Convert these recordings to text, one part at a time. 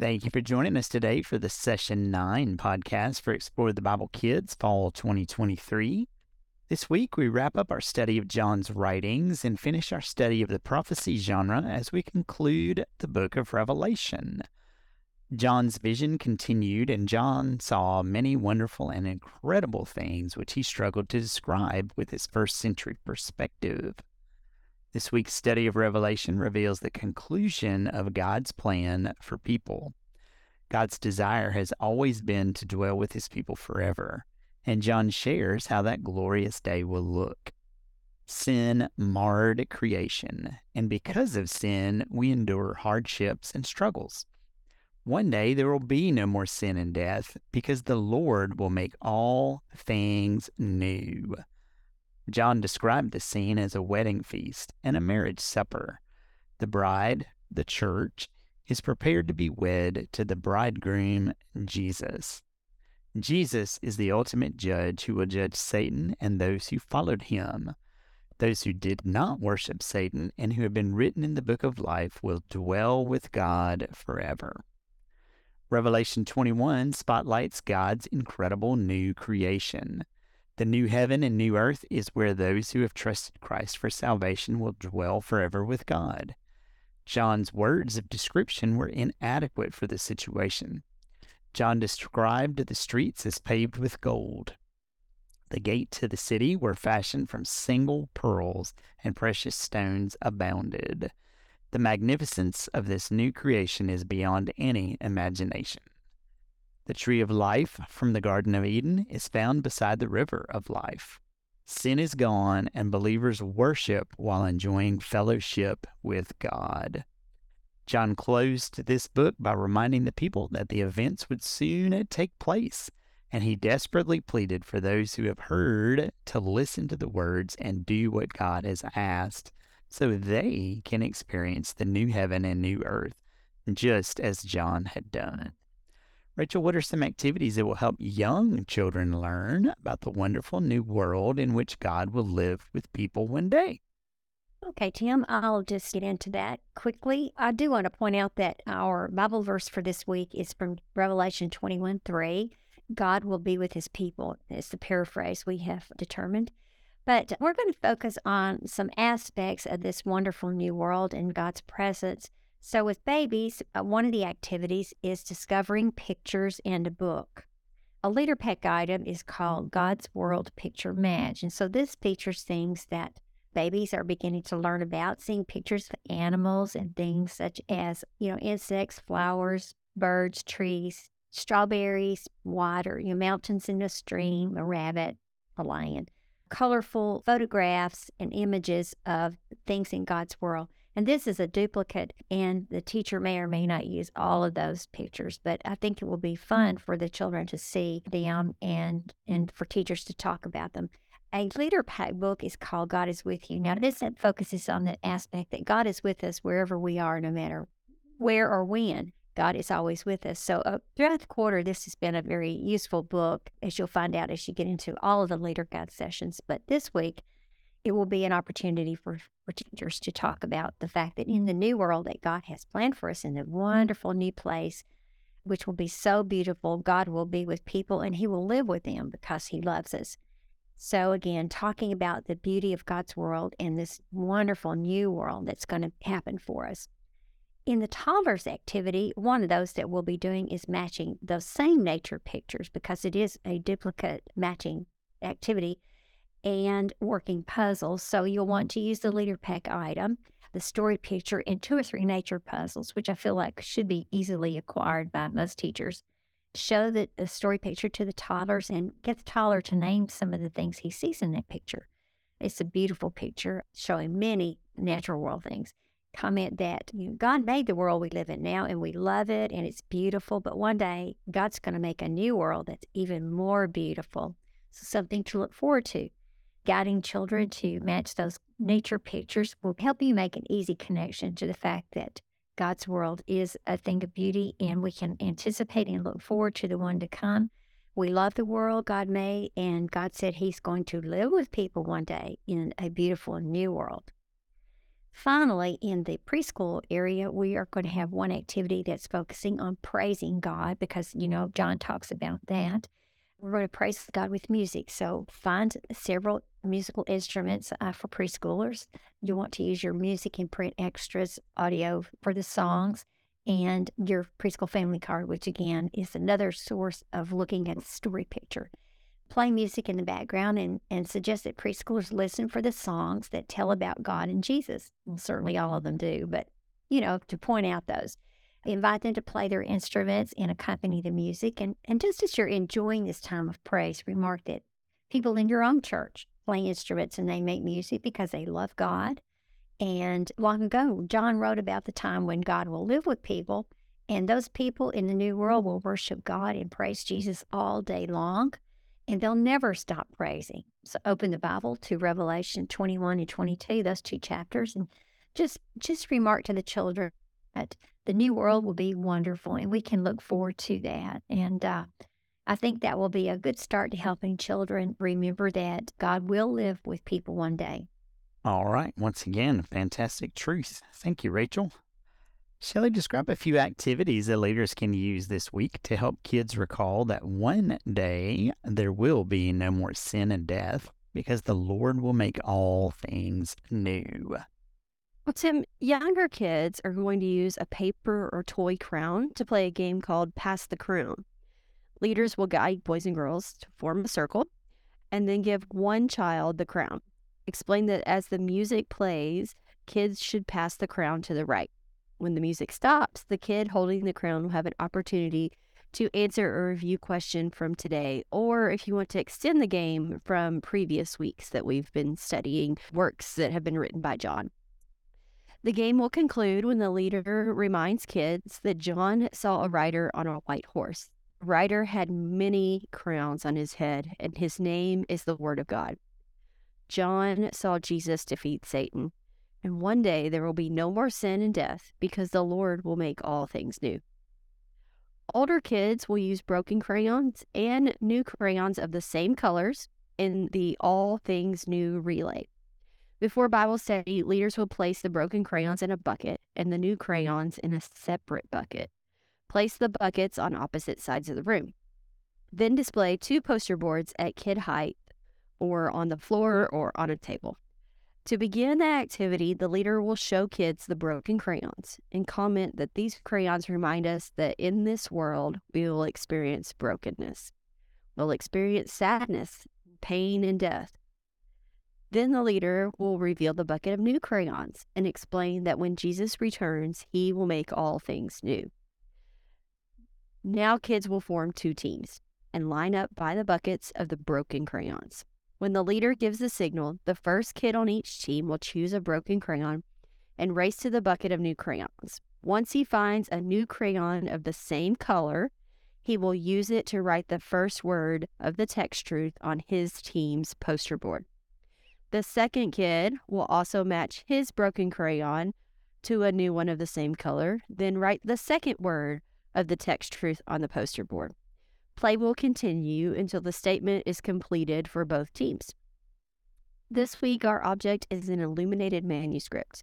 Thank you for joining us today for the Session 9 podcast for Explore the Bible Kids Fall 2023. This week, we wrap up our study of John's writings and finish our study of the prophecy genre as we conclude the book of Revelation. John's vision continued, and John saw many wonderful and incredible things which he struggled to describe with his first century perspective. This week's study of Revelation reveals the conclusion of God's plan for people. God's desire has always been to dwell with his people forever, and John shares how that glorious day will look. Sin marred creation, and because of sin, we endure hardships and struggles. One day there will be no more sin and death because the Lord will make all things new. John described the scene as a wedding feast and a marriage supper. The bride, the church, is prepared to be wed to the bridegroom, Jesus. Jesus is the ultimate judge who will judge Satan and those who followed him. Those who did not worship Satan and who have been written in the book of life will dwell with God forever. Revelation 21 spotlights God's incredible new creation. The new heaven and new earth is where those who have trusted Christ for salvation will dwell forever with God. John's words of description were inadequate for the situation. John described the streets as paved with gold. The gate to the city were fashioned from single pearls, and precious stones abounded. The magnificence of this new creation is beyond any imagination. The tree of life from the Garden of Eden is found beside the river of life. Sin is gone, and believers worship while enjoying fellowship with God. John closed this book by reminding the people that the events would soon take place, and he desperately pleaded for those who have heard to listen to the words and do what God has asked so they can experience the new heaven and new earth, just as John had done. Rachel, what are some activities that will help young children learn about the wonderful new world in which God will live with people one day? Okay, Tim, I'll just get into that quickly. I do want to point out that our Bible verse for this week is from Revelation 21 3. God will be with his people. It's the paraphrase we have determined. But we're going to focus on some aspects of this wonderful new world and God's presence so, with babies, uh, one of the activities is discovering pictures in a book. A leader pack item is called God's World Picture Match. And so, this features things that babies are beginning to learn about, seeing pictures of animals and things such as, you know, insects, flowers, birds, trees, strawberries, water, you know, mountains in a stream, a rabbit, a lion, colorful photographs and images of things in God's world. And this is a duplicate, and the teacher may or may not use all of those pictures, but I think it will be fun for the children to see them and, and for teachers to talk about them. A leader pack book is called God is With You. Now, this focuses on the aspect that God is with us wherever we are, no matter where or when. God is always with us. So, uh, throughout the quarter, this has been a very useful book, as you'll find out as you get into all of the leader guide sessions. But this week, it will be an opportunity for, for teachers to talk about the fact that in the new world that God has planned for us in the mm-hmm. wonderful new place, which will be so beautiful, God will be with people and He will live with them because He loves us. So, again, talking about the beauty of God's world and this wonderful new world that's going to happen for us. In the toddlers activity, one of those that we'll be doing is matching those same nature pictures because it is a duplicate matching activity and working puzzles. So you'll want to use the mm-hmm. leader pack item, the story picture, and two or three nature puzzles, which I feel like should be easily acquired by most teachers. Show the, the story picture to the toddlers and get the toddler to name some of the things he sees in that picture. It's a beautiful picture showing many natural world things. Comment that you know, God made the world we live in now and we love it and it's beautiful, but one day God's going to make a new world that's even more beautiful. So, something to look forward to guiding children mm-hmm. to match those nature pictures will help you make an easy connection to the fact that God's world is a thing of beauty and we can anticipate and look forward to the one to come. We love the world God made, and God said He's going to live with people one day in a beautiful new world. Finally, in the preschool area, we are going to have one activity that's focusing on praising God because, you know, John talks about that. We're going to praise God with music. So find several musical instruments uh, for preschoolers. You want to use your music and print extras audio for the songs and your preschool family card, which again is another source of looking at the story picture play music in the background and, and suggest that preschoolers listen for the songs that tell about God and Jesus. Well, certainly all of them do, but you know, to point out those. Invite them to play their instruments and accompany the music. And, and just as you're enjoying this time of praise, remark that people in your own church play instruments and they make music because they love God. And long ago, John wrote about the time when God will live with people, and those people in the new world will worship God and praise Jesus all day long and they'll never stop praising. So open the Bible to Revelation 21 and 22, those two chapters, and just just remark to the children that the new world will be wonderful, and we can look forward to that. And uh, I think that will be a good start to helping children remember that God will live with people one day. All right. Once again, fantastic truth. Thank you, Rachel. Shelley, describe a few activities that leaders can use this week to help kids recall that one day there will be no more sin and death because the Lord will make all things new. Well, Tim, younger kids are going to use a paper or toy crown to play a game called Pass the Crown. Leaders will guide boys and girls to form a circle and then give one child the crown. Explain that as the music plays, kids should pass the crown to the right. When the music stops, the kid holding the crown will have an opportunity to answer a review question from today, or if you want to extend the game from previous weeks that we've been studying works that have been written by John. The game will conclude when the leader reminds kids that John saw a rider on a white horse. Rider had many crowns on his head, and his name is the Word of God. John saw Jesus defeat Satan. And one day there will be no more sin and death because the Lord will make all things new. Older kids will use broken crayons and new crayons of the same colors in the All Things New relay. Before Bible study, leaders will place the broken crayons in a bucket and the new mm-hmm. crayons in a separate bucket. Place the buckets on opposite sides of the room. Then display two poster boards at kid height or on the floor or on a table. To begin the activity, the leader will show kids the broken crayons and comment that these crayons remind us that in this world we will experience brokenness. We'll experience sadness, pain, and death. Then the leader will reveal the bucket of new crayons and explain that when Jesus returns, he will make all things new. Now, kids will form two teams and line up by the buckets of the broken crayons. When the leader gives the signal, the first kid on each team will choose a broken crayon and race to the bucket of new crayons. Once he finds a new crayon of the same color, he will use it to write the first word of the text truth on his team's poster board. The second kid will also match his broken crayon to a new one of the same color, then write the second word of the text truth on the poster board. Play will continue until the statement is completed for both teams. This week, our object is an illuminated manuscript.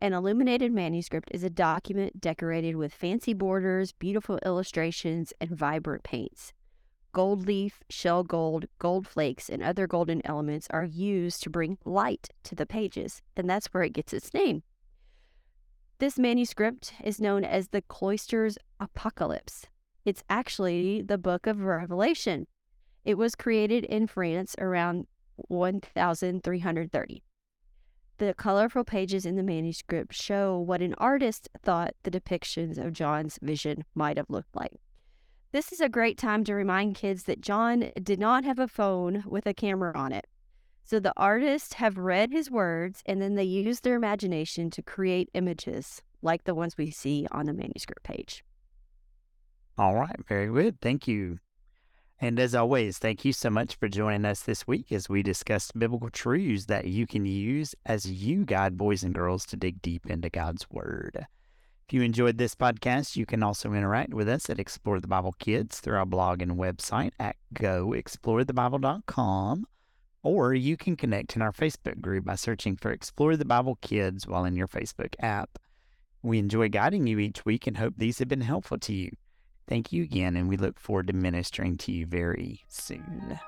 An illuminated manuscript is a document decorated with fancy borders, beautiful illustrations, and vibrant paints. Gold leaf, shell gold, gold flakes, and other golden elements are used to bring light to the pages, and that's where it gets its name. This manuscript is known as the Cloisters Apocalypse. It's actually the book of Revelation. It was created in France around 1330. The colorful pages in the manuscript show what an artist thought the depictions of John's vision might have looked like. This is a great time to remind kids that John did not have a phone with a camera on it. So the artists have read his words and then they use their imagination to create images like the ones we see on the manuscript page. All right, very good. Thank you. And as always, thank you so much for joining us this week as we discuss biblical truths that you can use as you guide boys and girls to dig deep into God's Word. If you enjoyed this podcast, you can also interact with us at Explore the Bible Kids through our blog and website at goexplorethebible.com Or you can connect in our Facebook group by searching for Explore the Bible Kids while in your Facebook app. We enjoy guiding you each week and hope these have been helpful to you. Thank you again, and we look forward to ministering to you very soon.